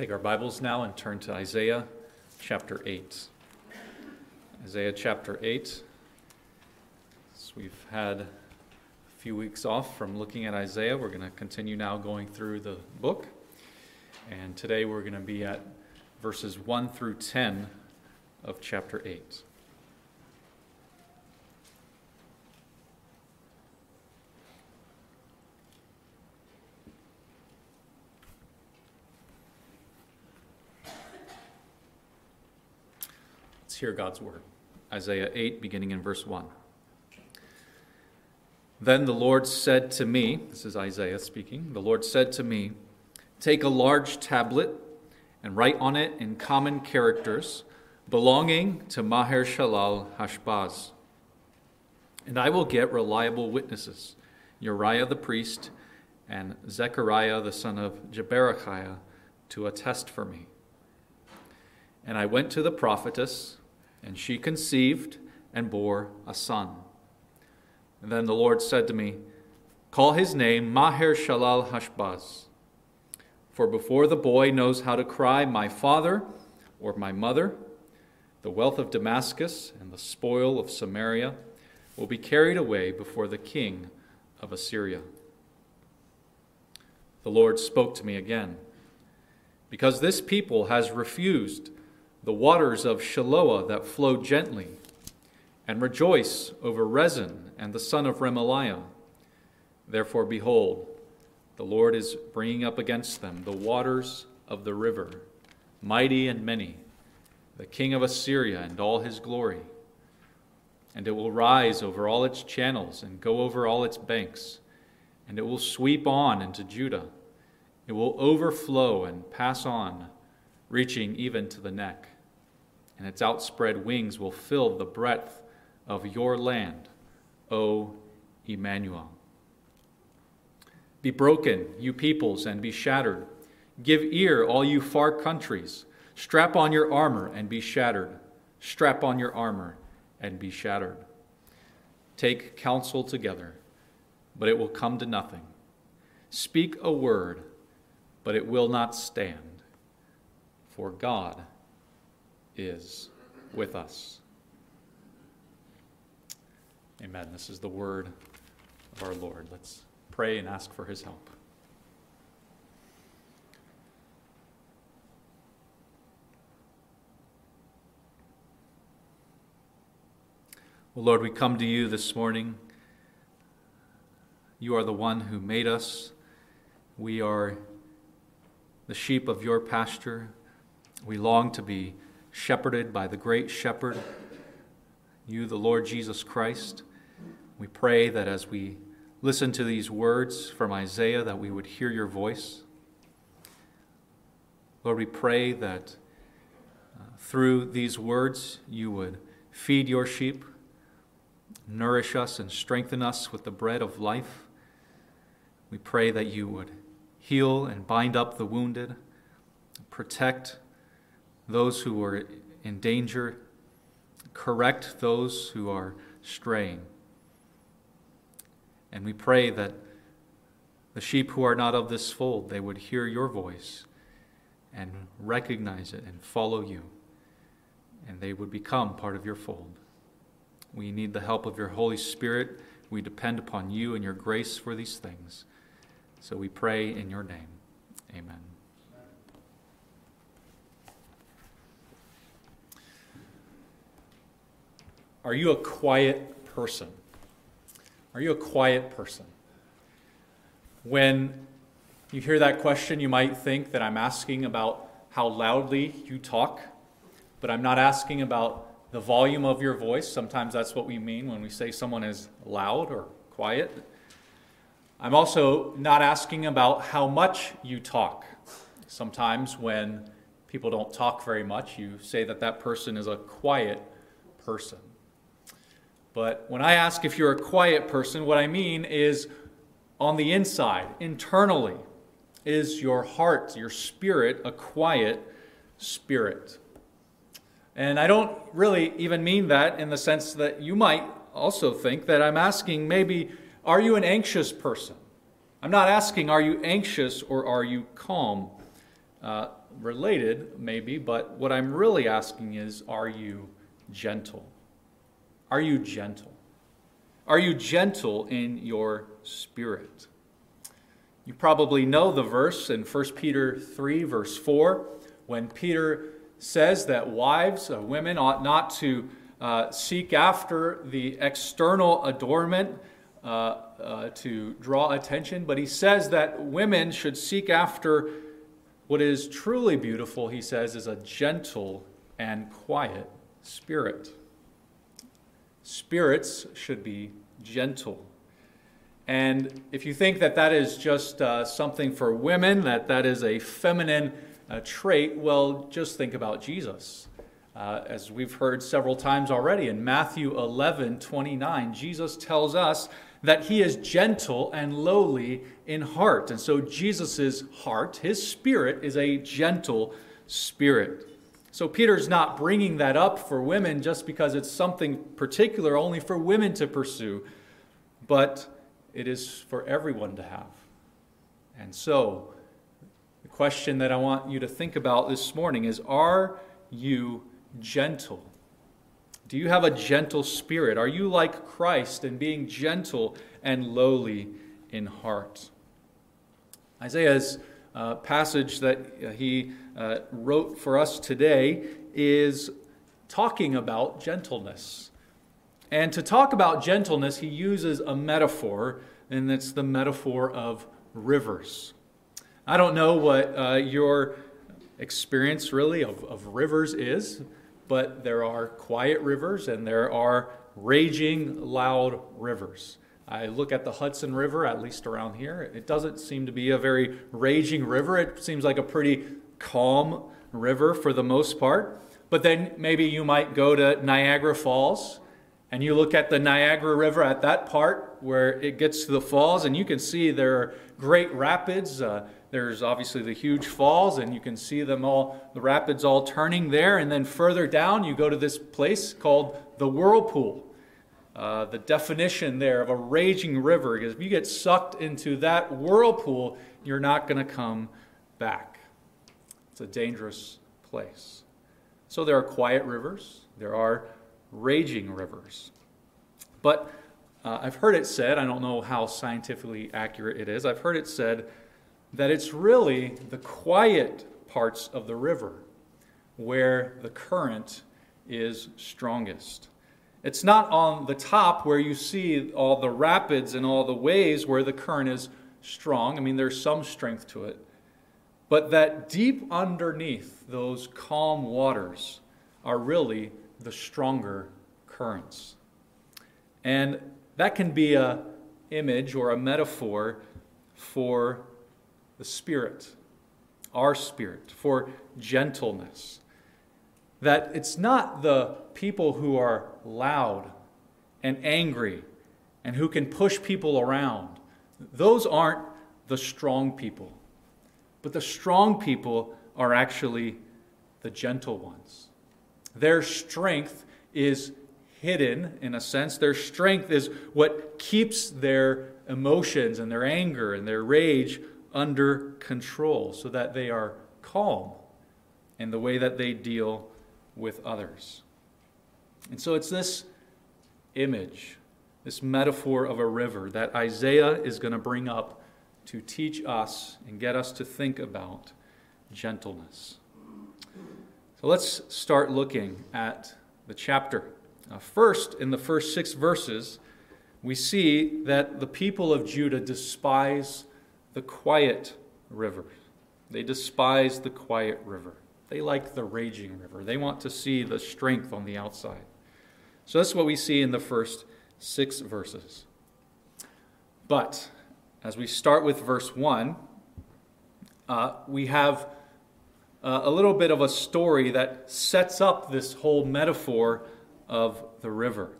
take our Bibles now and turn to Isaiah chapter 8. Isaiah chapter 8. So we've had a few weeks off from looking at Isaiah. We're going to continue now going through the book. And today we're going to be at verses 1 through 10 of chapter 8. Hear God's word. Isaiah 8, beginning in verse 1. Then the Lord said to me, this is Isaiah speaking, the Lord said to me, Take a large tablet and write on it in common characters belonging to Maher Shalal Hashbaz. And I will get reliable witnesses, Uriah the priest and Zechariah the son of Jeberechiah, to attest for me. And I went to the prophetess and she conceived and bore a son. And then the Lord said to me, Call his name Maher Shalal Hashbaz. For before the boy knows how to cry, My father or my mother, the wealth of Damascus and the spoil of Samaria will be carried away before the king of Assyria. The Lord spoke to me again. Because this people has refused the waters of Shiloah that flow gently, and rejoice over Rezin and the son of Remaliah. Therefore, behold, the Lord is bringing up against them the waters of the river, mighty and many, the king of Assyria and all his glory. And it will rise over all its channels and go over all its banks, and it will sweep on into Judah. It will overflow and pass on, reaching even to the neck and its outspread wings will fill the breadth of your land, O Emmanuel. Be broken, you peoples, and be shattered. Give ear, all you far countries. Strap on your armor and be shattered. Strap on your armor and be shattered. Take counsel together, but it will come to nothing. Speak a word, but it will not stand. For God is with us. Amen. This is the word of our Lord. Let's pray and ask for his help. Well, Lord, we come to you this morning. You are the one who made us. We are the sheep of your pasture. We long to be shepherded by the great shepherd, you, the Lord Jesus Christ. We pray that as we listen to these words from Isaiah, that we would hear your voice. Lord, we pray that uh, through these words you would feed your sheep, nourish us, and strengthen us with the bread of life. We pray that you would heal and bind up the wounded, protect those who are in danger, correct those who are straying. And we pray that the sheep who are not of this fold, they would hear your voice and recognize it and follow you, and they would become part of your fold. We need the help of your Holy Spirit. We depend upon you and your grace for these things. So we pray in your name. Amen. Are you a quiet person? Are you a quiet person? When you hear that question, you might think that I'm asking about how loudly you talk, but I'm not asking about the volume of your voice. Sometimes that's what we mean when we say someone is loud or quiet. I'm also not asking about how much you talk. Sometimes when people don't talk very much, you say that that person is a quiet person. But when I ask if you're a quiet person, what I mean is on the inside, internally. Is your heart, your spirit, a quiet spirit? And I don't really even mean that in the sense that you might also think that I'm asking maybe, are you an anxious person? I'm not asking, are you anxious or are you calm? Uh, related, maybe, but what I'm really asking is are you gentle? Are you gentle? Are you gentle in your spirit? You probably know the verse in 1 Peter 3, verse 4, when Peter says that wives, uh, women, ought not to uh, seek after the external adornment uh, uh, to draw attention, but he says that women should seek after what is truly beautiful, he says, is a gentle and quiet spirit. Spirits should be gentle. And if you think that that is just uh, something for women, that that is a feminine uh, trait, well, just think about Jesus. Uh, as we've heard several times already in Matthew 11 29, Jesus tells us that he is gentle and lowly in heart. And so Jesus' heart, his spirit, is a gentle spirit. So Peter's not bringing that up for women just because it's something particular only for women to pursue, but it is for everyone to have. And so, the question that I want you to think about this morning is Are you gentle? Do you have a gentle spirit? Are you like Christ in being gentle and lowly in heart? Isaiah's uh, passage that uh, he uh, wrote for us today is talking about gentleness. And to talk about gentleness, he uses a metaphor, and it's the metaphor of rivers. I don't know what uh, your experience really of, of rivers is but there are quiet rivers and there are raging, loud rivers. I look at the Hudson River, at least around here. It doesn't seem to be a very raging river. It seems like a pretty calm river for the most part. But then maybe you might go to Niagara Falls and you look at the Niagara River at that part where it gets to the falls, and you can see there are great rapids. Uh, there's obviously the huge falls, and you can see them all, the rapids all turning there. And then further down, you go to this place called the whirlpool. Uh, the definition there of a raging river is if you get sucked into that whirlpool, you're not going to come back. It's a dangerous place. So there are quiet rivers, there are raging rivers. But uh, I've heard it said, I don't know how scientifically accurate it is, I've heard it said that it's really the quiet parts of the river where the current is strongest. It's not on the top where you see all the rapids and all the waves where the current is strong. I mean, there's some strength to it. But that deep underneath those calm waters are really the stronger currents. And that can be a image or a metaphor for the spirit, our spirit, for gentleness. That it's not the people who are loud and angry and who can push people around. Those aren't the strong people. But the strong people are actually the gentle ones. Their strength is hidden, in a sense. Their strength is what keeps their emotions and their anger and their rage under control so that they are calm in the way that they deal with others. And so it's this image, this metaphor of a river that Isaiah is going to bring up to teach us and get us to think about gentleness. So let's start looking at the chapter. Uh, first, in the first six verses, we see that the people of Judah despise the quiet river. They despise the quiet river. They like the raging river. They want to see the strength on the outside. So that's what we see in the first six verses. But as we start with verse 1, uh, we have uh, a little bit of a story that sets up this whole metaphor of the river.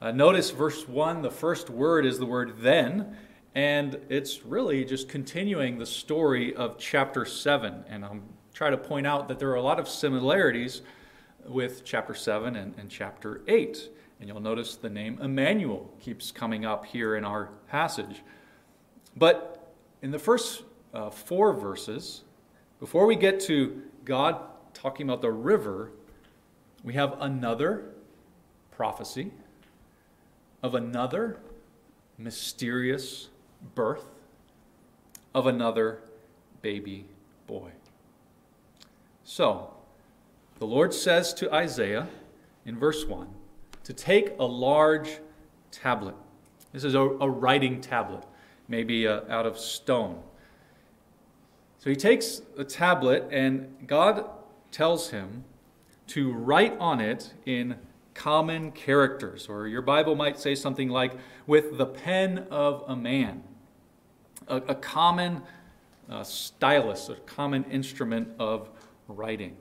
Uh, notice verse 1, the first word is the word then, and it's really just continuing the story of chapter 7. And I'm trying to point out that there are a lot of similarities with chapter 7 and, and chapter 8. And you'll notice the name Emmanuel keeps coming up here in our passage. But in the first uh, four verses, before we get to God talking about the river, we have another prophecy of another mysterious birth of another baby boy. So, the Lord says to Isaiah in verse 1 to take a large tablet. This is a, a writing tablet, maybe uh, out of stone. So he takes a tablet, and God tells him to write on it in common characters, or your Bible might say something like, with the pen of a man. A, a common uh, stylus, a common instrument of writing.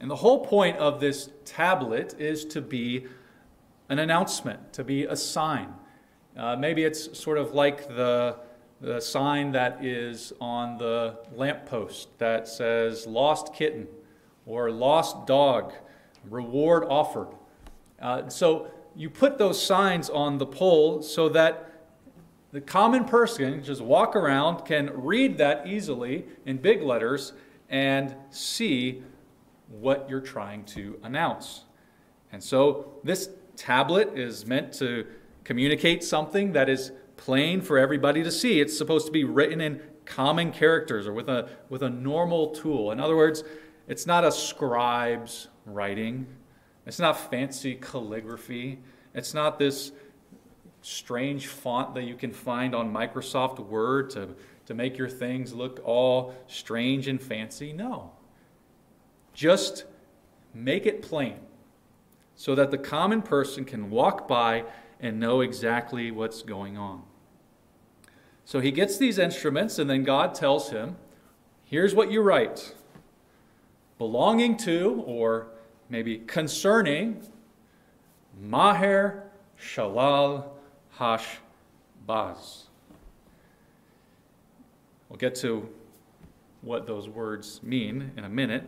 And the whole point of this tablet is to be an announcement, to be a sign. Uh, maybe it's sort of like the, the sign that is on the lamppost that says lost kitten or lost dog, reward offered. Uh, so you put those signs on the pole so that the common person just walk around can read that easily in big letters and see what you're trying to announce. And so this tablet is meant to communicate something that is plain for everybody to see. It's supposed to be written in common characters or with a, with a normal tool. In other words, it's not a scribe's writing, it's not fancy calligraphy, it's not this strange font that you can find on Microsoft Word to, to make your things look all strange and fancy. No. Just make it plain so that the common person can walk by and know exactly what's going on. So he gets these instruments, and then God tells him, Here's what you write belonging to, or maybe concerning, Maher Shalal Hash Baz. We'll get to what those words mean in a minute.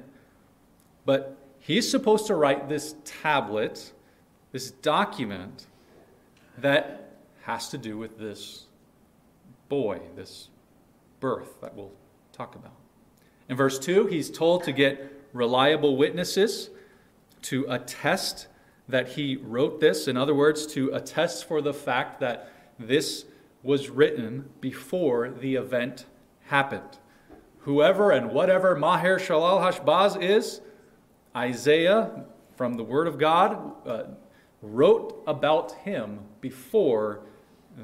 But he's supposed to write this tablet, this document that has to do with this boy, this birth that we'll talk about. In verse 2, he's told to get reliable witnesses to attest that he wrote this. In other words, to attest for the fact that this was written before the event happened. Whoever and whatever Maher Shalal Hashbaz is, Isaiah, from the Word of God, uh, wrote about him before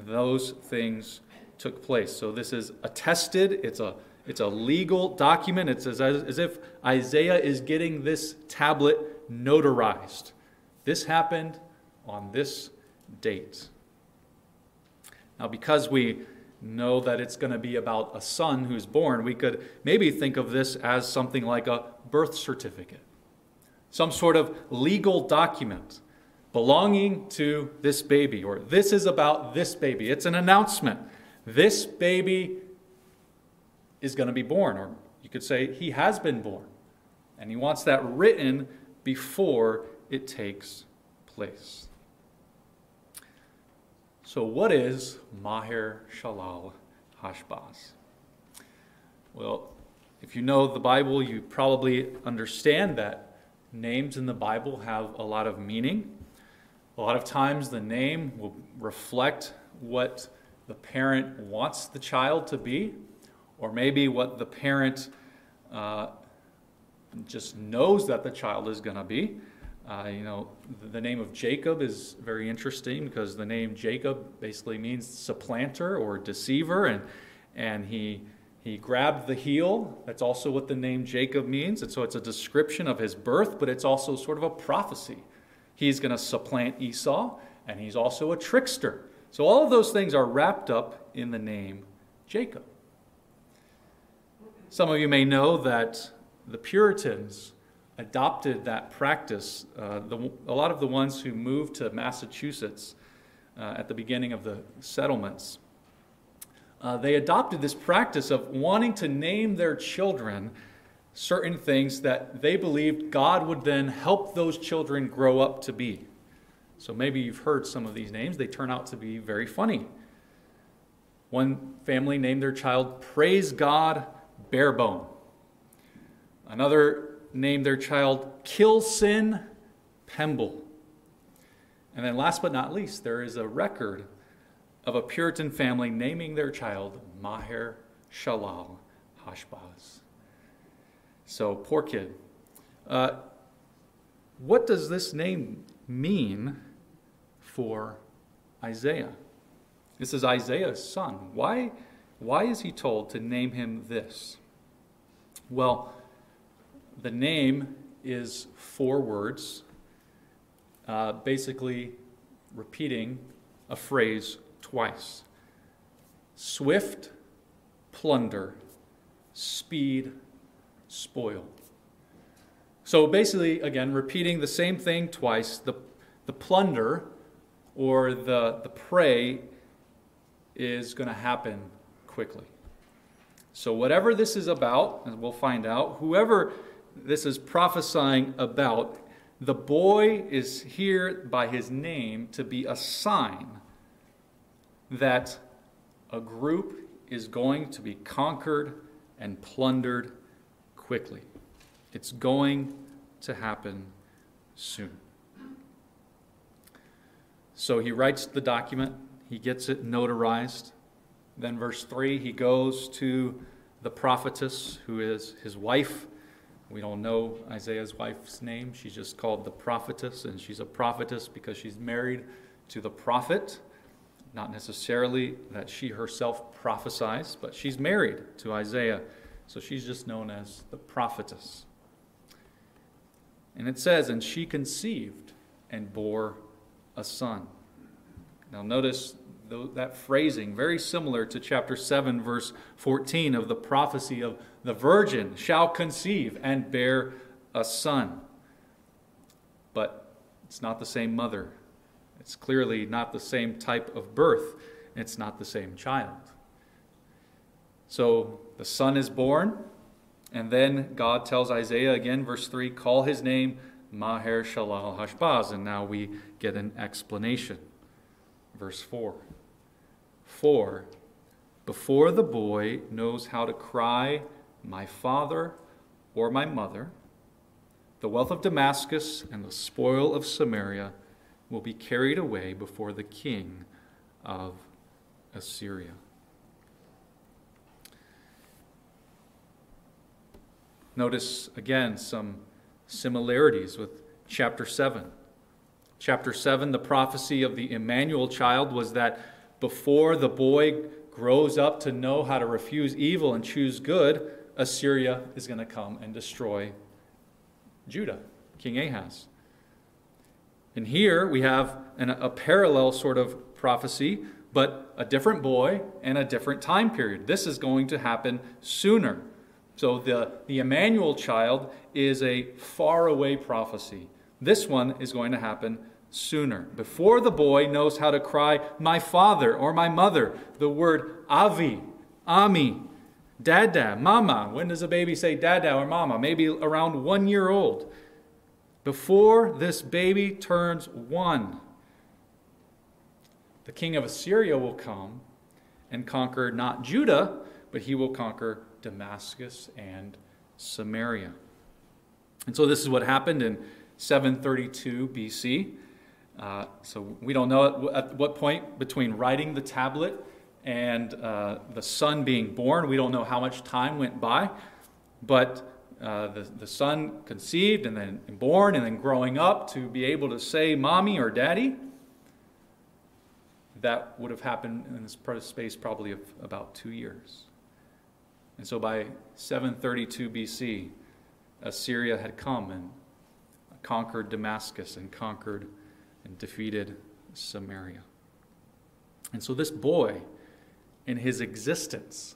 those things took place. So this is attested, it's a, it's a legal document. It's as, as if Isaiah is getting this tablet notarized. This happened on this date. Now, because we know that it's going to be about a son who's born, we could maybe think of this as something like a birth certificate some sort of legal document belonging to this baby, or this is about this baby. It's an announcement. This baby is going to be born, or you could say he has been born. And he wants that written before it takes place. So, what is Maher Shalal Hashbaz? Well, if you know the Bible, you probably understand that names in the Bible have a lot of meaning. A lot of times the name will reflect what the parent wants the child to be, or maybe what the parent uh, just knows that the child is going to be. Uh, you know, the name of Jacob is very interesting because the name Jacob basically means supplanter or deceiver, and and he he grabbed the heel. That's also what the name Jacob means. And so it's a description of his birth, but it's also sort of a prophecy. He's going to supplant Esau, and he's also a trickster. So all of those things are wrapped up in the name Jacob. Some of you may know that the Puritans adopted that practice. Uh, the, a lot of the ones who moved to Massachusetts uh, at the beginning of the settlements uh, they adopted this practice of wanting to name their children certain things that they believed God would then help those children grow up to be. So maybe you've heard some of these names. They turn out to be very funny. One family named their child Praise God Barebone. Another named their child Kill-sin Pimple. And then, last but not least, there is a record of a Puritan family naming their child Maher Shalal Hashbaz. So, poor kid. Uh, what does this name mean for Isaiah? This is Isaiah's son. Why, why is he told to name him this? Well, the name is four words, uh, basically repeating a phrase twice swift, plunder, speed, spoil. So basically, again, repeating the same thing twice, the, the plunder or the, the prey is going to happen quickly. So, whatever this is about, and we'll find out, whoever this is prophesying about, the boy is here by his name to be a sign that a group is going to be conquered and plundered quickly. It's going to happen soon. So he writes the document, he gets it notarized. Then, verse 3, he goes to the prophetess, who is his wife. We don't know Isaiah's wife's name. She's just called the prophetess, and she's a prophetess because she's married to the prophet. Not necessarily that she herself prophesies, but she's married to Isaiah. So she's just known as the prophetess. And it says, And she conceived and bore a son. Now, notice that phrasing, very similar to chapter 7, verse 14 of the prophecy of the virgin shall conceive and bear a son. But it's not the same mother. It's clearly not the same type of birth. It's not the same child. So the son is born, and then God tells Isaiah again, verse 3 call his name Maher Shalal Hashbaz. And now we get an explanation. Verse 4 4 Before the boy knows how to cry, My father or my mother, the wealth of Damascus and the spoil of Samaria will be carried away before the king of Assyria. Notice again some similarities with chapter 7. Chapter 7, the prophecy of the Emmanuel child was that before the boy grows up to know how to refuse evil and choose good, Assyria is going to come and destroy Judah, King Ahaz. And here we have an, a parallel sort of prophecy, but a different boy and a different time period. This is going to happen sooner. So the, the Emmanuel child is a faraway prophecy. This one is going to happen sooner. Before the boy knows how to cry, my father or my mother, the word avi, ami, dada, mama. When does a baby say dada or mama? Maybe around one year old. Before this baby turns one, the king of Assyria will come and conquer not Judah, but he will conquer Damascus and Samaria. And so this is what happened in 732 BC. Uh, so we don't know at, what point between writing the tablet and uh, the son being born, we don't know how much time went by. But uh, the, the son conceived and then born and then growing up to be able to say mommy or daddy, that would have happened in this space probably of about two years. And so by 732 BC, Assyria had come and conquered Damascus and conquered and defeated Samaria. And so this boy, in his existence,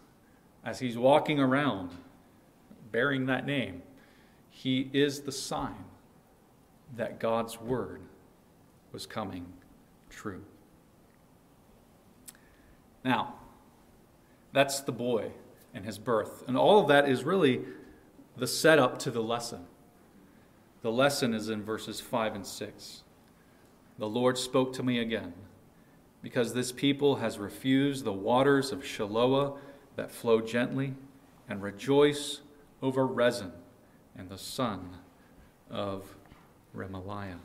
as he's walking around bearing that name, he is the sign that God's word was coming true. Now, that's the boy and his birth. And all of that is really the setup to the lesson. The lesson is in verses 5 and 6. The Lord spoke to me again, because this people has refused the waters of Shiloah that flow gently, and rejoice over Rezin and the son of Remaliah.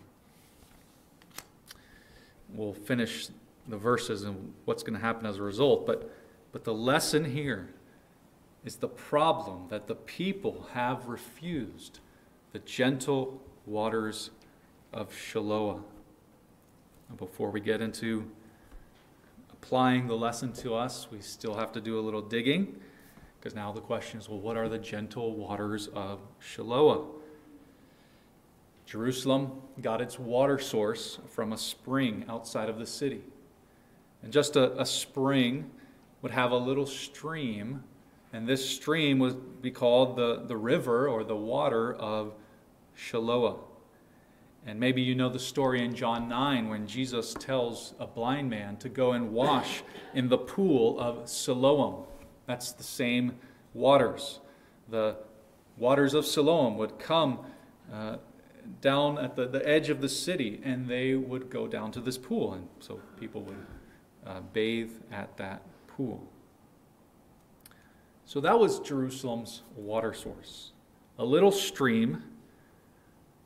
We'll finish the verses and what's going to happen as a result, but, but the lesson here is the problem that the people have refused the gentle waters of Shiloah. Before we get into applying the lesson to us, we still have to do a little digging because now the question is well, what are the gentle waters of Shiloah? Jerusalem got its water source from a spring outside of the city. And just a, a spring would have a little stream, and this stream would be called the, the river or the water of Shiloah. And maybe you know the story in John 9 when Jesus tells a blind man to go and wash in the pool of Siloam. That's the same waters. The waters of Siloam would come uh, down at the, the edge of the city and they would go down to this pool. And so people would uh, bathe at that pool. So that was Jerusalem's water source a little stream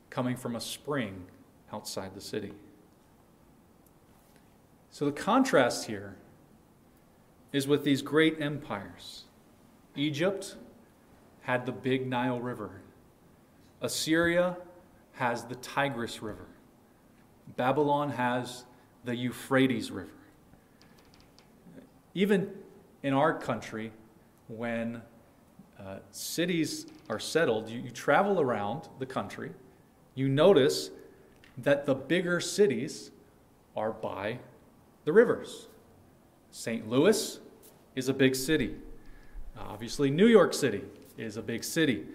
coming from a spring outside the city. So the contrast here is with these great empires. Egypt had the big Nile River, Assyria has the Tigris River, Babylon has the Euphrates River. Even in our country, when uh, cities are settled, you, you travel around the country you notice that the bigger cities are by the rivers. St. Louis is a big city. Obviously, New York City is a big city.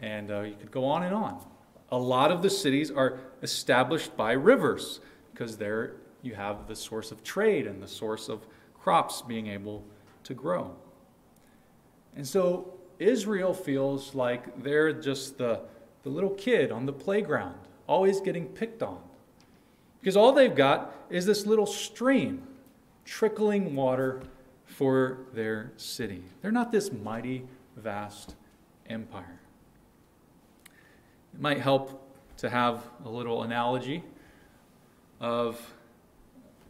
And uh, you could go on and on. A lot of the cities are established by rivers because there you have the source of trade and the source of crops being able to grow. And so Israel feels like they're just the the little kid on the playground, always getting picked on. Because all they've got is this little stream trickling water for their city. They're not this mighty, vast empire. It might help to have a little analogy of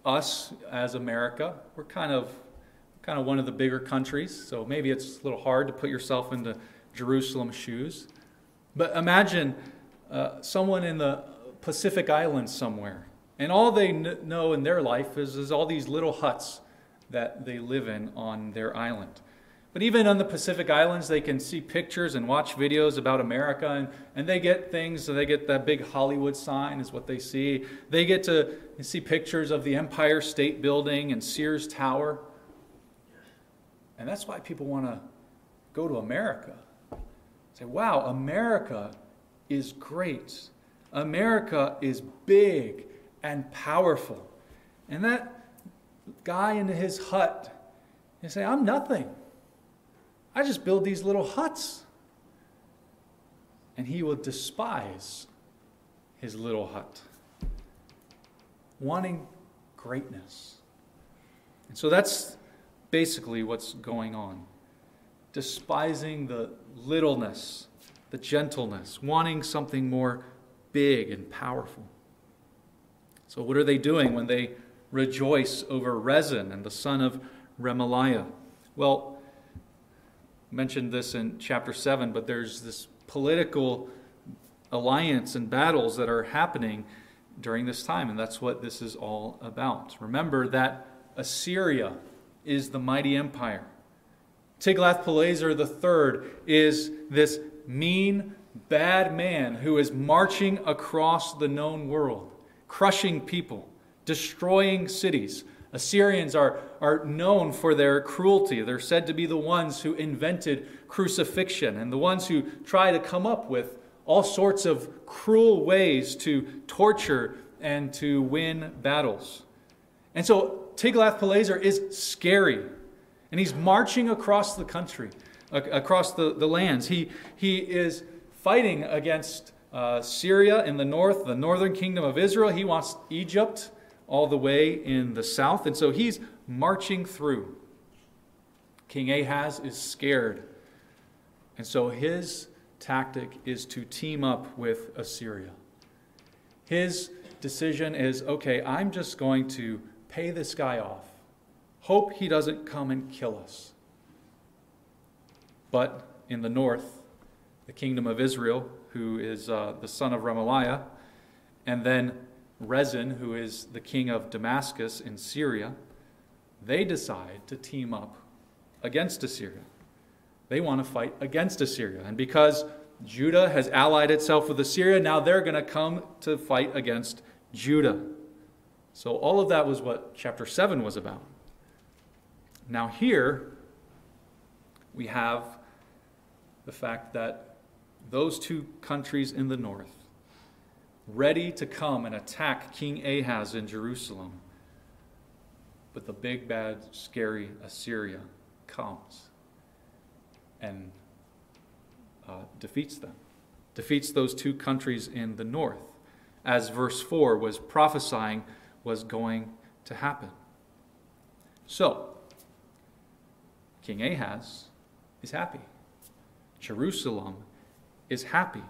us as America. We're kind of kind of one of the bigger countries, so maybe it's a little hard to put yourself into Jerusalem's shoes. But imagine uh, someone in the Pacific Islands somewhere, and all they kn- know in their life is, is all these little huts that they live in on their island. But even on the Pacific Islands, they can see pictures and watch videos about America, and, and they get things. So they get that big Hollywood sign, is what they see. They get to see pictures of the Empire State Building and Sears Tower. And that's why people want to go to America. Say, wow, America is great. America is big and powerful. And that guy in his hut, you say, I'm nothing. I just build these little huts. And he will despise his little hut, wanting greatness. And so that's basically what's going on despising the littleness, the gentleness, wanting something more big and powerful. So, what are they doing when they rejoice over Rezin and the son of Remaliah? Well, I mentioned this in chapter 7, but there's this political alliance and battles that are happening during this time, and that's what this is all about. Remember that Assyria is the mighty empire. Tiglath-Pileser III is this mean, bad man who is marching across the known world, crushing people, destroying cities. Assyrians are, are known for their cruelty. They're said to be the ones who invented crucifixion and the ones who try to come up with all sorts of cruel ways to torture and to win battles. And so Tiglath-Pileser is scary. And he's marching across the country, across the, the lands. He, he is fighting against uh, Syria in the north, the northern kingdom of Israel. He wants Egypt all the way in the south. And so he's marching through. King Ahaz is scared. And so his tactic is to team up with Assyria. His decision is okay, I'm just going to pay this guy off. Hope he doesn't come and kill us. But in the north, the kingdom of Israel, who is uh, the son of Remaliah, and then Rezin, who is the king of Damascus in Syria, they decide to team up against Assyria. They want to fight against Assyria. And because Judah has allied itself with Assyria, now they're going to come to fight against Judah. So all of that was what chapter 7 was about. Now, here we have the fact that those two countries in the north, ready to come and attack King Ahaz in Jerusalem, but the big, bad, scary Assyria comes and uh, defeats them, defeats those two countries in the north, as verse 4 was prophesying was going to happen. So, King Ahaz is happy. Jerusalem is happy.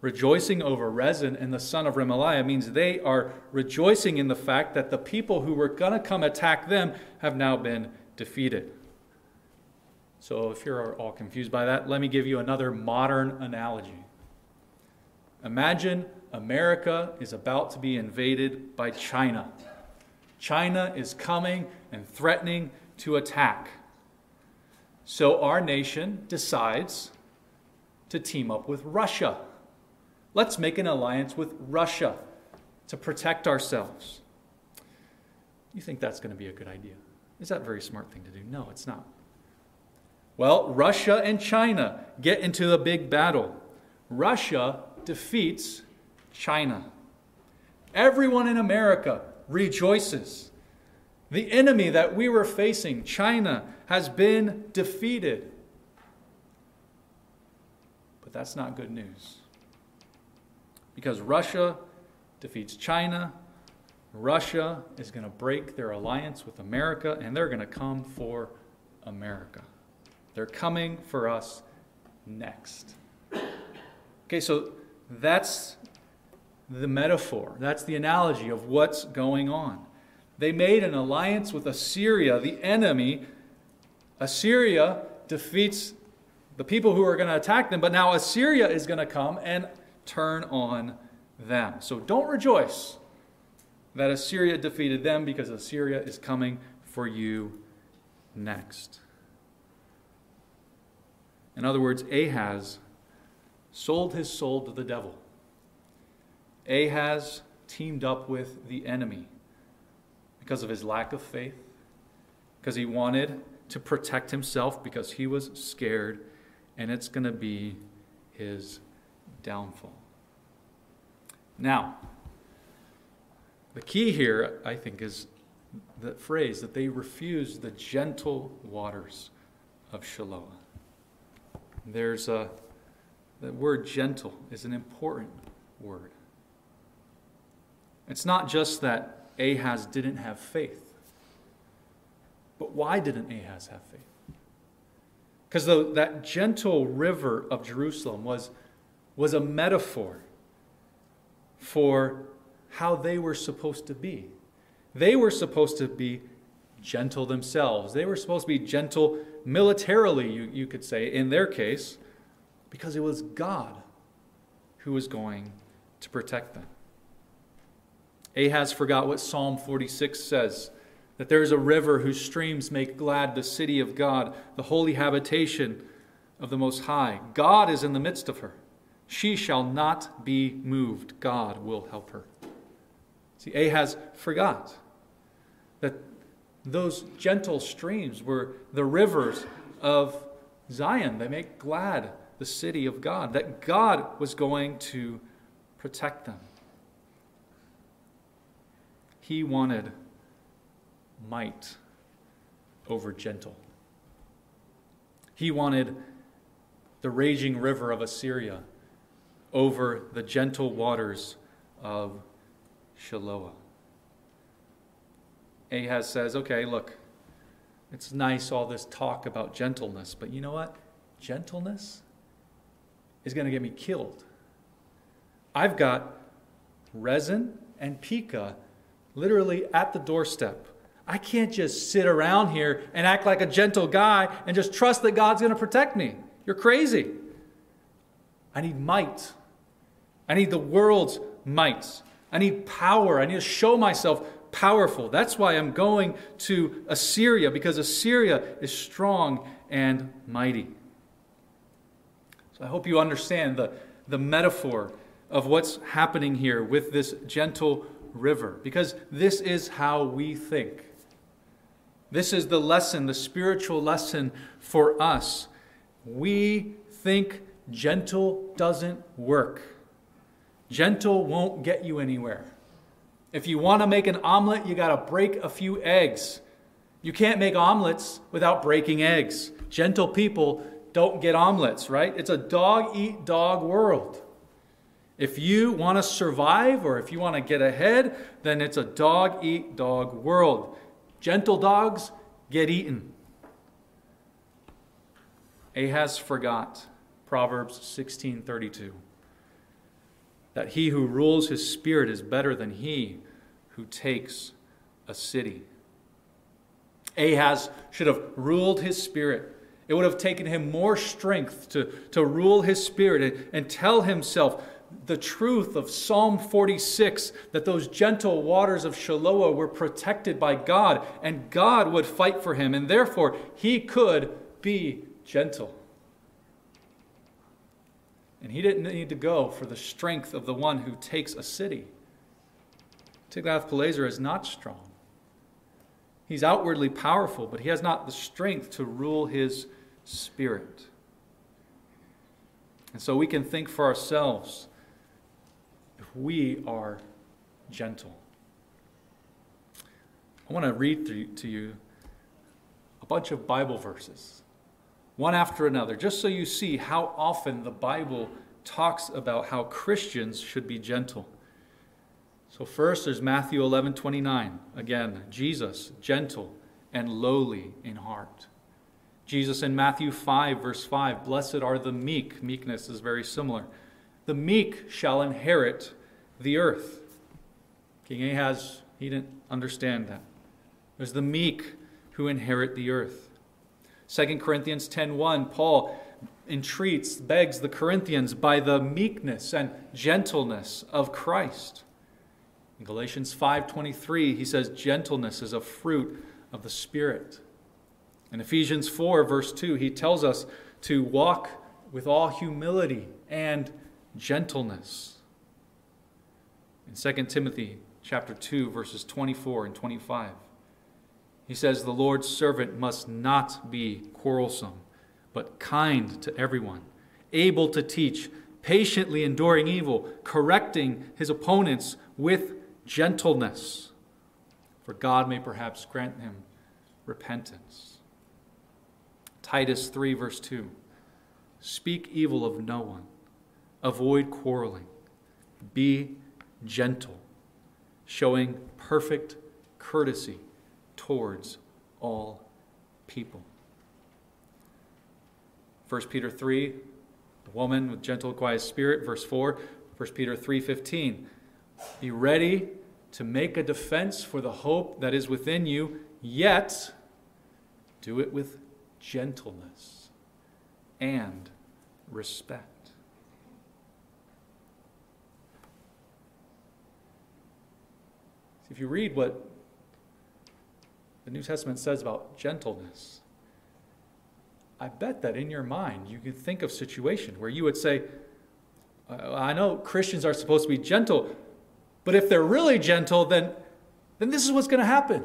Rejoicing over Rezin and the son of Remaliah means they are rejoicing in the fact that the people who were going to come attack them have now been defeated. So, if you're all confused by that, let me give you another modern analogy. Imagine America is about to be invaded by China. China is coming and threatening to attack. So our nation decides to team up with Russia. Let's make an alliance with Russia to protect ourselves. You think that's going to be a good idea? Is that a very smart thing to do? No, it's not. Well, Russia and China get into the big battle. Russia defeats China. Everyone in America rejoices. The enemy that we were facing, China, has been defeated. But that's not good news. Because Russia defeats China, Russia is going to break their alliance with America, and they're going to come for America. They're coming for us next. Okay, so that's the metaphor. That's the analogy of what's going on. They made an alliance with Assyria, the enemy. Assyria defeats the people who are going to attack them, but now Assyria is going to come and turn on them. So don't rejoice that Assyria defeated them because Assyria is coming for you next. In other words, Ahaz sold his soul to the devil. Ahaz teamed up with the enemy because of his lack of faith, because he wanted to protect himself, because he was scared, and it's going to be his downfall. Now, the key here, I think, is the phrase that they refused the gentle waters of Shiloah. There's a, the word gentle is an important word. It's not just that Ahaz didn't have faith, but why didn't Ahaz have faith? Because that gentle river of Jerusalem was, was a metaphor for how they were supposed to be. They were supposed to be gentle themselves. They were supposed to be gentle militarily, you, you could say, in their case, because it was God who was going to protect them. Ahaz forgot what Psalm 46 says that there is a river whose streams make glad the city of God, the holy habitation of the Most High. God is in the midst of her. She shall not be moved. God will help her. See, Ahaz forgot that those gentle streams were the rivers of Zion. They make glad the city of God, that God was going to protect them. He wanted might over gentle. He wanted the raging river of Assyria over the gentle waters of Shiloah. Ahaz says, okay, look, it's nice all this talk about gentleness, but you know what? Gentleness is going to get me killed. I've got Rezin and Pekah literally at the doorstep. I can't just sit around here and act like a gentle guy and just trust that God's going to protect me. You're crazy. I need might. I need the world's might. I need power. I need to show myself powerful. That's why I'm going to Assyria, because Assyria is strong and mighty. So I hope you understand the, the metaphor of what's happening here with this gentle river, because this is how we think. This is the lesson, the spiritual lesson for us. We think gentle doesn't work. Gentle won't get you anywhere. If you want to make an omelet, you got to break a few eggs. You can't make omelets without breaking eggs. Gentle people don't get omelets, right? It's a dog eat dog world. If you want to survive or if you want to get ahead, then it's a dog eat dog world. Gentle dogs get eaten. Ahaz forgot Proverbs 16:32 that he who rules his spirit is better than he who takes a city. Ahaz should have ruled his spirit. It would have taken him more strength to, to rule his spirit and, and tell himself the truth of Psalm 46 that those gentle waters of Shiloah were protected by God and God would fight for him, and therefore he could be gentle. And he didn't need to go for the strength of the one who takes a city. Tiglath-Pileser is not strong. He's outwardly powerful, but he has not the strength to rule his spirit. And so we can think for ourselves we are gentle. I want to read to you a bunch of Bible verses one after another, just so you see how often the Bible talks about how Christians should be gentle. So first there's Matthew 11, 29. Again, Jesus, gentle and lowly in heart. Jesus in Matthew 5, verse 5, blessed are the meek. Meekness is very similar. The meek shall inherit the earth. King Ahaz, he didn't understand that. There's the meek who inherit the earth. 2 Corinthians 10:1 Paul entreats begs the Corinthians by the meekness and gentleness of Christ. In Galatians 5:23 he says gentleness is a fruit of the spirit. In Ephesians 4 verse 2 he tells us to walk with all humility and gentleness. In 2 Timothy chapter 2 verses 24 and 25 he says, The Lord's servant must not be quarrelsome, but kind to everyone, able to teach, patiently enduring evil, correcting his opponents with gentleness. For God may perhaps grant him repentance. Titus 3, verse 2 Speak evil of no one, avoid quarreling, be gentle, showing perfect courtesy towards all people. 1 Peter 3, the woman with gentle, quiet spirit. Verse 4, 1 Peter 3.15, be ready to make a defense for the hope that is within you, yet do it with gentleness and respect. If you read what the New Testament says about gentleness. I bet that in your mind you could think of a situation where you would say, I know Christians are supposed to be gentle, but if they're really gentle, then, then this is what's going to happen.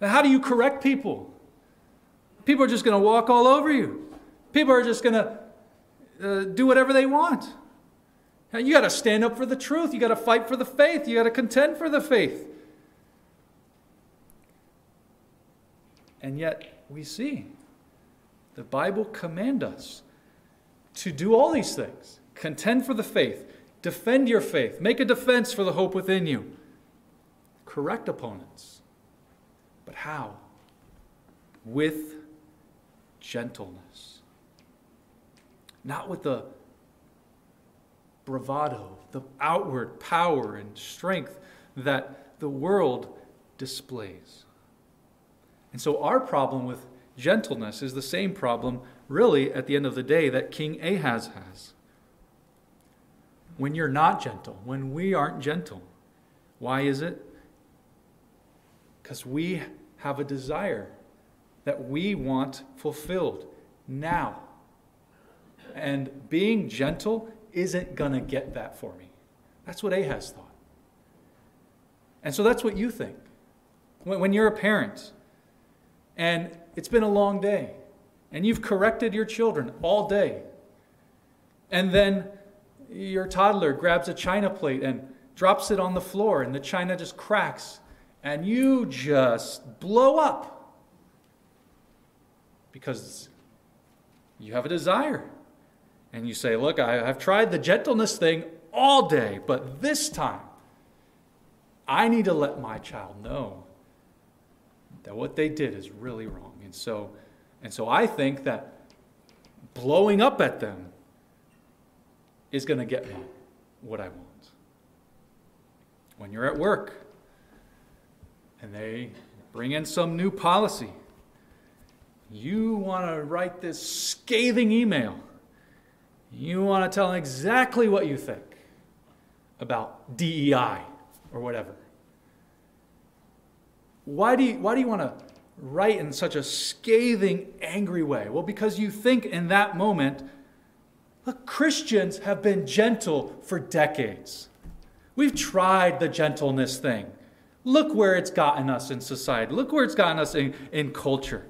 Now, how do you correct people? People are just going to walk all over you. People are just going to uh, do whatever they want. You got to stand up for the truth. You got to fight for the faith. You got to contend for the faith. And yet we see the Bible command us to do all these things. Contend for the faith, defend your faith, make a defense for the hope within you. Correct opponents. But how? With gentleness. not with the bravado, the outward power and strength that the world displays. And so, our problem with gentleness is the same problem, really, at the end of the day, that King Ahaz has. When you're not gentle, when we aren't gentle, why is it? Because we have a desire that we want fulfilled now. And being gentle isn't going to get that for me. That's what Ahaz thought. And so that's what you think. When, you're a parent and it's been a long day and you've corrected your children all day, and then your toddler grabs a china plate and drops it on the floor and the china just cracks and you just blow up because you have a desire and you say, Look, I, have tried the gentleness thing all day, but this time I need to let my child know that what they did is really wrong. And so, and so I think that blowing up at them is going to get me what I want. When you're at work and they bring in some new policy, you want to write this scathing email you want to tell them exactly what you think about DEI or whatever. Why do you, why do you want to write in such a scathing, angry way? Well, because you think in that moment, look, Christians have been gentle for decades. We've tried the gentleness thing. Look where it's gotten us in society. Look where it's gotten us in, in culture.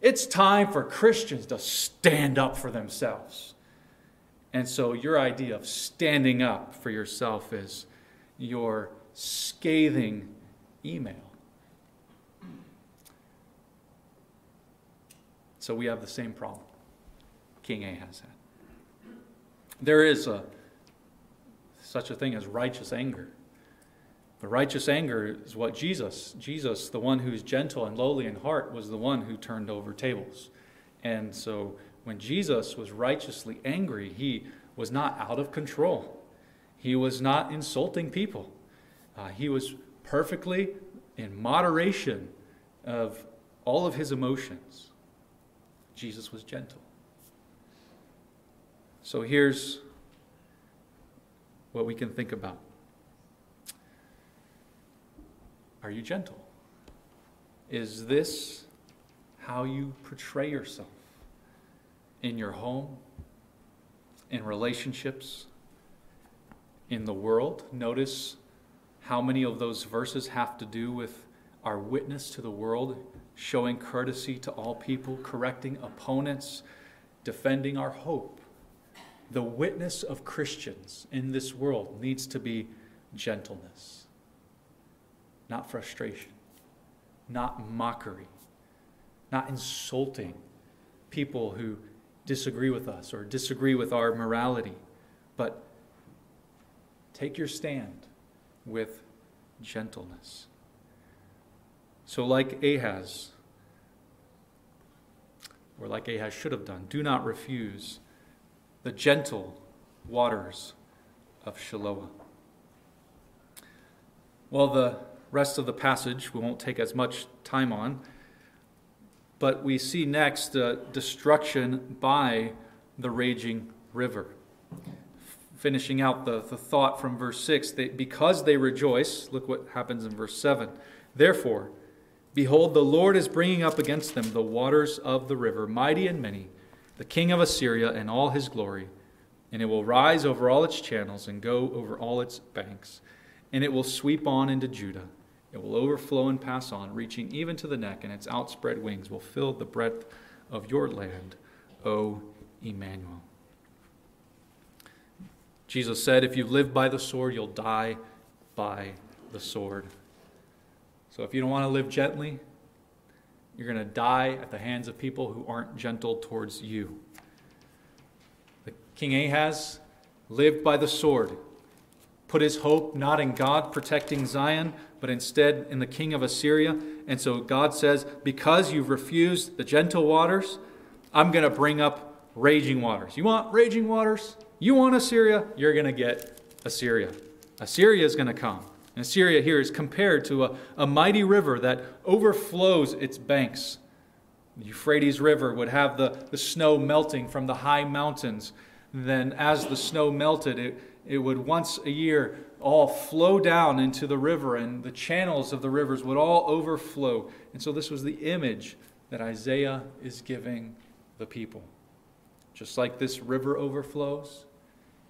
It's time for Christians to stand up for themselves. And so your idea of standing up for yourself is your scathing email. So we have the same problem King Ahaz had. There is a, such a thing as righteous anger. The righteous anger is what Jesus, Jesus, the one who's gentle and lowly in heart, was the one who turned over tables. And so when Jesus was righteously angry, he was not out of control. He was not insulting people. Uh, he was perfectly in moderation of all of his emotions. Jesus was gentle. So here's what we can think about Are you gentle? Is this how you portray yourself? In your home, in relationships, in the world. Notice how many of those verses have to do with our witness to the world, showing courtesy to all people, correcting opponents, defending our hope. The witness of Christians in this world needs to be gentleness, not frustration, not mockery, not insulting people who disagree with us or disagree with our morality, but take your stand with gentleness. So, like Ahaz, or like Ahaz should have done, do not refuse the gentle waters of Shiloah. Well, the rest of the passage we won't take as much time on. But we see next destruction by the raging river. Finishing out the, the thought from verse 6 they, because they rejoice, look what happens in verse 7. Therefore, behold, the Lord is bringing up against them the waters of the river, mighty and many, the king of Assyria and all his glory. And it will rise over all its channels and go over all its banks, and it will sweep on into Judah it will overflow and pass on, reaching even to the neck, and its outspread wings will fill the breadth of your land, O Emmanuel. Jesus said, If you live by the sword, you'll die by the sword. So if you don't want to live gently, you're going to die at the hands of people who aren't gentle towards you. The King Ahaz lived by the sword, put his hope not in God protecting Zion, but instead in the king of Assyria. And so God says, Because you've refused the gentle waters, I'm going to bring up raging waters. You want raging waters? You want Assyria? You're going to get Assyria. Assyria is going to come. And Assyria here is compared to a, a mighty river that overflows its banks. The Euphrates River would have the, the snow melting from the high mountains. Then, as the snow melted, it, it would once a year all flow down into the river, and the channels of the rivers would all overflow. And so, this was the image that Isaiah is giving the people. Just like this river overflows,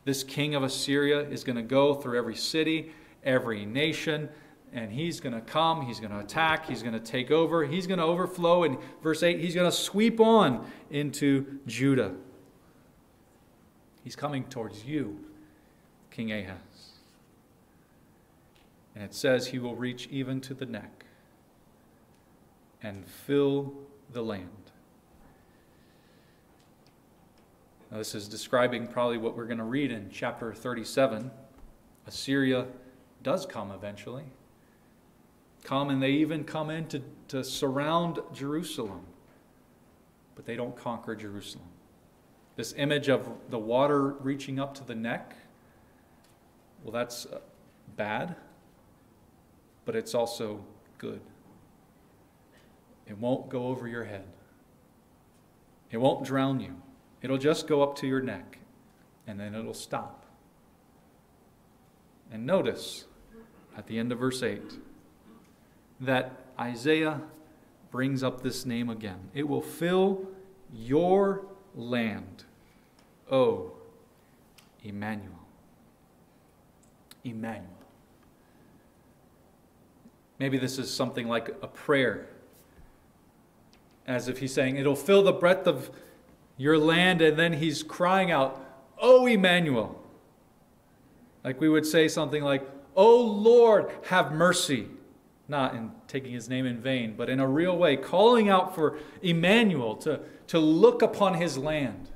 this king of Assyria is going to go through every city, every nation, and he's going to come, he's going to attack, he's going to take over, he's going to overflow. And verse 8, he's going to sweep on into Judah. He's coming towards you, King Ahaz. And it says he will reach even to the neck and fill the land. Now, this is describing probably what we're going to read in chapter 37. Assyria does come eventually. Come, and they even come in to, to surround Jerusalem, but they don't conquer Jerusalem. This image of the water reaching up to the neck, well, that's uh, bad, but it's also good. It won't go over your head, it won't drown you. It'll just go up to your neck, and then it'll stop. And notice at the end of verse 8 that Isaiah brings up this name again. It will fill your land, O Emmanuel. Emmanuel. Maybe this is something like a prayer, as if he's saying, It'll fill the breadth of your land, and then he's crying out, Oh, Emmanuel. Like we would say something like, Oh Lord, have mercy. Not in taking his name in vain, but in a real way, calling out for Emmanuel to, to look upon his land.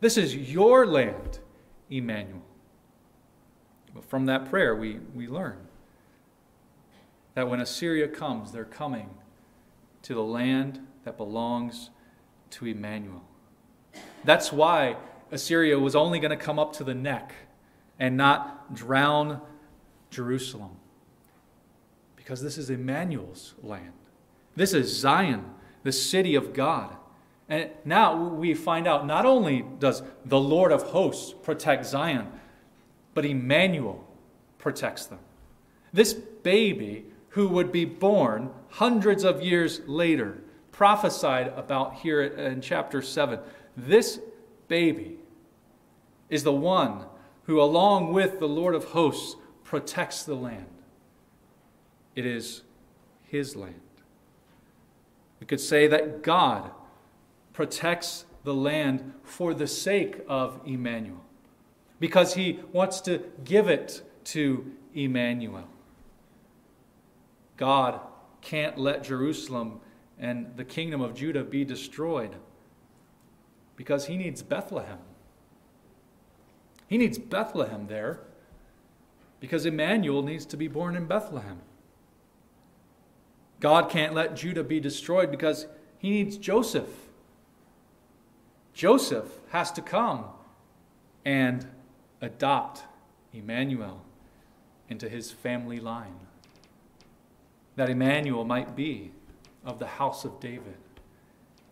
This is your land, Emmanuel. From that prayer, we, we learn that when Assyria comes, they're coming to the land that belongs to Emmanuel. That's why Assyria was only going to come up to the neck and not drown Jerusalem. Because this is Emmanuel's land. This is Zion, the city of God. And now we find out not only does the Lord of hosts protect Zion, but Emmanuel protects them. This baby who would be born hundreds of years later, prophesied about here in chapter 7, this baby is the one who, along with the Lord of hosts, protects the land. It is his land. We could say that God protects the land for the sake of Emmanuel, because he wants to give it to Emmanuel. God can't let Jerusalem and the kingdom of Judah be destroyed because he needs Bethlehem. He needs Bethlehem there because Emmanuel needs to be born in Bethlehem. God can't let Judah be destroyed because he needs Joseph. Joseph has to come and adopt Emmanuel into his family line. That Emmanuel might be of the house of David,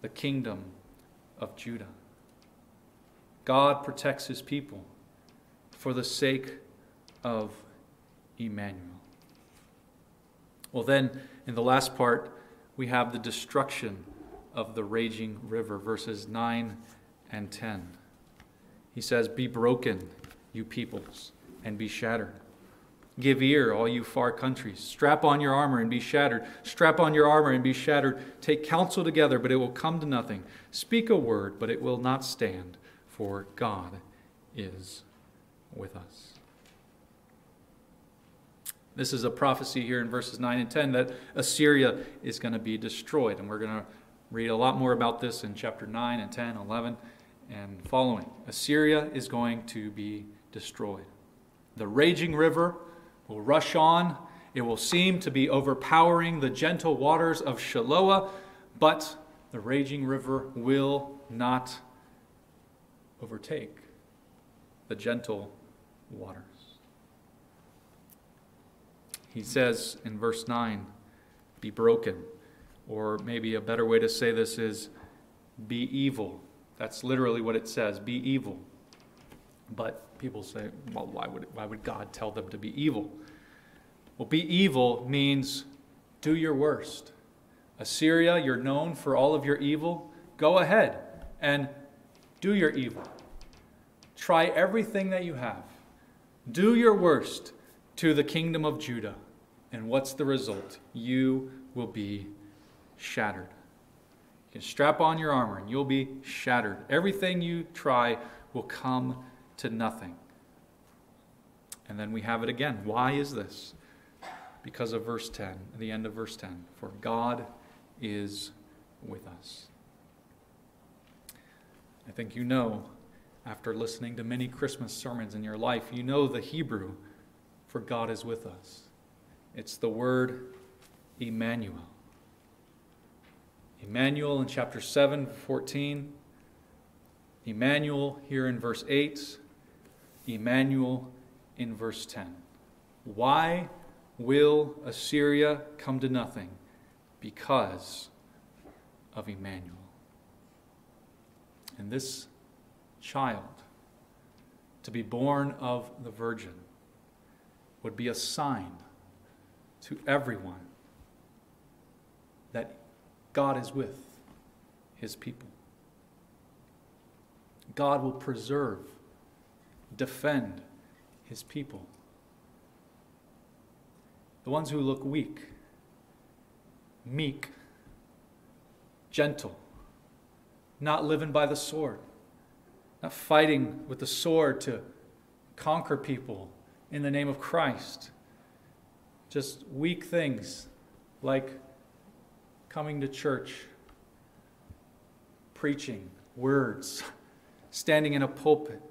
the kingdom of Judah. God protects his people for the sake of Emmanuel. Well, then, in the last part, we have the destruction of the raging river, verses 9 and 10. He says, Be broken, you peoples, and be shattered. Give ear, all you far countries. Strap on your armor and be shattered. Strap on your armor and be shattered. Take counsel together, but it will come to nothing. Speak a word, but it will not stand, for God is with us. This is a prophecy here in verses 9 and 10 that Assyria is going to be destroyed. And we're going to read a lot more about this in chapter 9 and 10, 11, and following. Assyria is going to be destroyed. The raging river will rush on. It will seem to be overpowering the gentle waters of Shiloah, but the raging river will not overtake the gentle waters. He says in verse 9, be broken. Or maybe a better way to say this is, be evil. That's literally what it says be evil. But people say, well, why would, why would God tell them to be evil? Well, be evil means do your worst. Assyria, you're known for all of your evil. Go ahead and do your evil. Try everything that you have. Do your worst to the kingdom of Judah. And what's the result? You will be shattered. You can strap on your armor and you'll be shattered. Everything you try will come to nothing. And then we have it again. Why is this? Because of verse 10, the end of verse 10. For God is with us. I think you know, after listening to many Christmas sermons in your life, you know the Hebrew for God is with us. It's the word Emmanuel. Emmanuel in chapter 7, 14. Emmanuel here in verse 8. Emmanuel in verse 10. Why will Assyria come to nothing? Because of Emmanuel. And this child, to be born of the Virgin, would be a sign to everyone that God is with his people. God will preserve, defend his people. The ones who look weak, meek, gentle, not living by the sword, not fighting with the sword to conquer people in the name of Christ. Just weak things like coming to church, preaching words, standing in a pulpit.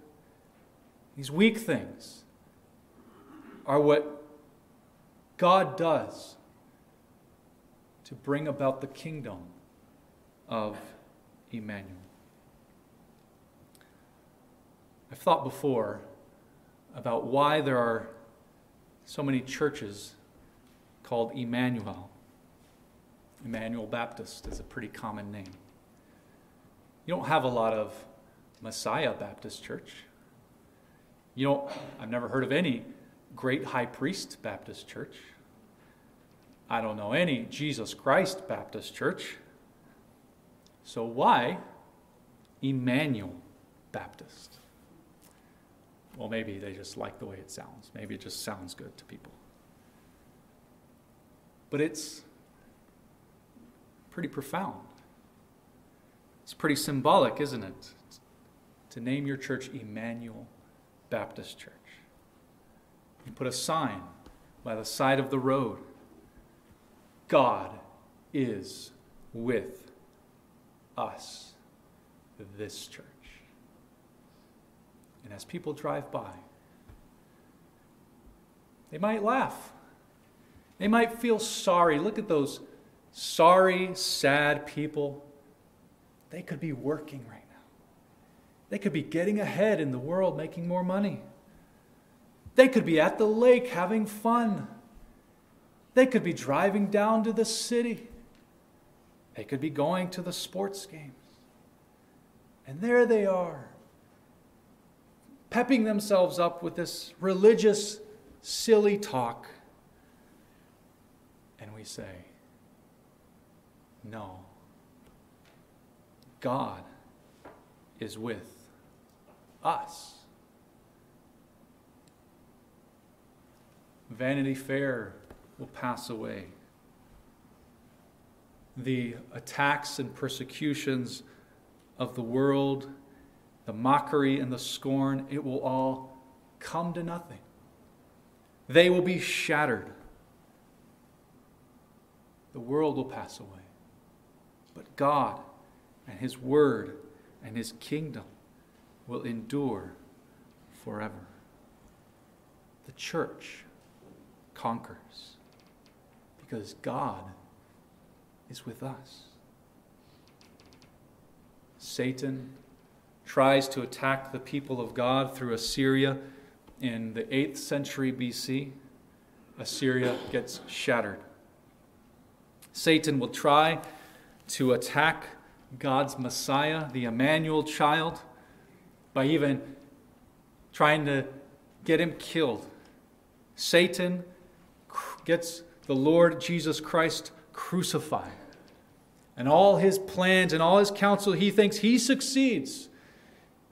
These weak things are what God does to bring about the kingdom of Emmanuel. I've thought before about why there are so many churches called Emmanuel. Emmanuel Baptist is a pretty common name. You don't have a lot of Messiah Baptist Church. You don't, I've never heard of any Great High Priest Baptist Church. I don't know any Jesus Christ Baptist Church. So why Emmanuel Baptist? Well, maybe they just like the way it sounds. Maybe it just sounds good to people. But it's pretty profound. It's pretty symbolic, isn't it? To name your church Emmanuel Baptist Church. You put a sign by the side of the road God is with us, this church. And as people drive by, they might laugh. They might feel sorry. Look at those sorry, sad people. They could be working right. They could be getting ahead in the world, making more money. They could be at the lake having fun. They could be driving down to the city. They could be going to the sports games. And there they are, pepping themselves up with this religious, silly talk. And we say, no. God is with us. Vanity Fair will pass away. The attacks and persecutions of the world, the mockery and the scorn, it will all come to nothing. They will be shattered. The world will pass away. But God and His Word and His kingdom will endure forever. The church conquers because God is with us. Satan tries to attack the people of God through Assyria in the 8th century BC, Assyria gets shattered. Satan will try to attack God's Messiah, the Emmanuel child, by even trying to get him killed. Satan gets the Lord Jesus Christ crucified. And all his plans and all his counsel, he thinks he succeeds.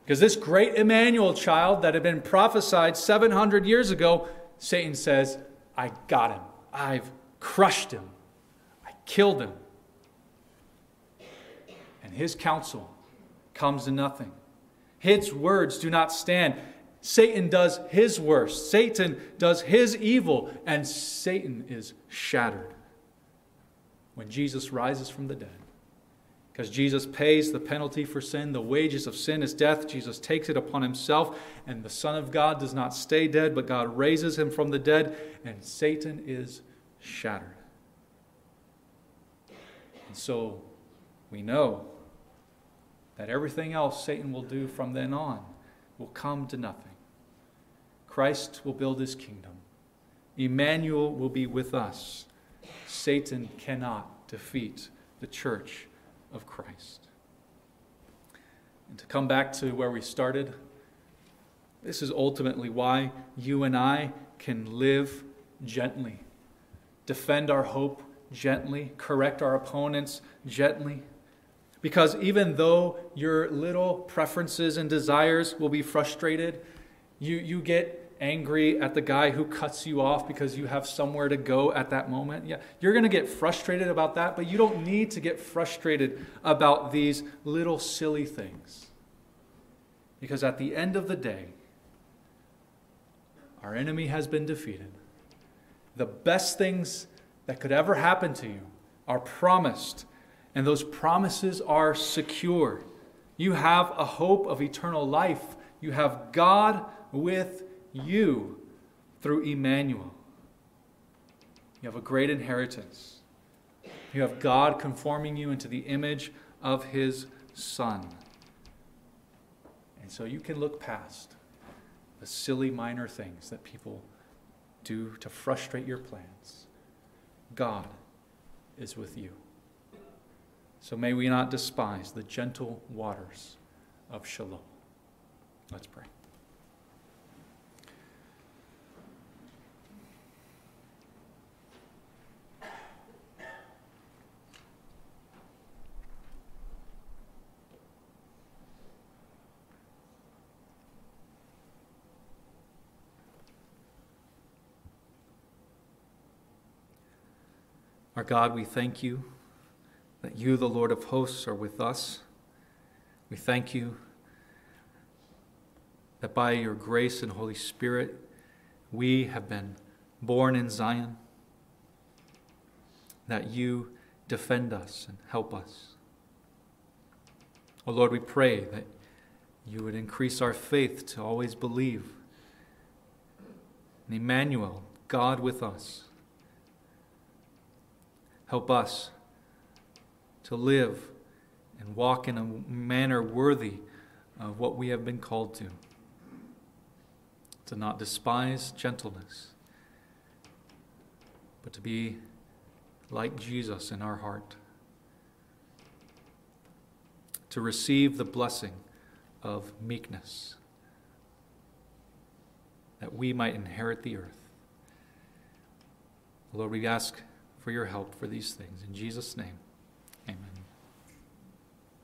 Because this great Emmanuel child that had been prophesied 700 years ago, Satan says, I got him. I've crushed him. I killed him. And his counsel comes to nothing. His words do not stand. Satan does his worst. Satan does his evil, and Satan is shattered when Jesus rises from the dead. Because Jesus pays the penalty for sin. The wages of sin is death. Jesus takes it upon himself, and the Son of God does not stay dead, but God raises him from the dead, and Satan is shattered. And so we know that everything else Satan will do from then on will come to nothing. Christ will build his kingdom. Emmanuel will be with us. Satan cannot defeat the church of Christ. And to come back to where we started, this is ultimately why you and I can live gently, defend our hope gently, correct our opponents gently. Because even though your little preferences and desires will be frustrated, you, you get angry at the guy who cuts you off because you have somewhere to go at that moment. Yeah, you're going to get frustrated about that, but you don't need to get frustrated about these little silly things. Because at the end of the day, our enemy has been defeated. The best things that could ever happen to you are promised, and those promises are secure. You have a hope of eternal life. You have God with you through Emmanuel. You have a great inheritance. You have God conforming you into the image of His Son. And so you can look past the silly minor things that people do to frustrate your plans. God is with you. So may we not despise the gentle waters of Shiloah. Let's pray. Our God, we thank you that you, the Lord of hosts, are with us. We thank you that by your grace and Holy Spirit, we have been born in Zion, that you defend us and help us. Oh Lord, we pray that you would increase our faith to always believe in Emmanuel, God with us. Help us to live and walk in a manner worthy of what we have been called to. To not despise gentleness, but to be like Jesus in our heart. To receive the blessing of meekness, that we might inherit the earth. Lord, we ask for your help for these things. In Jesus' name.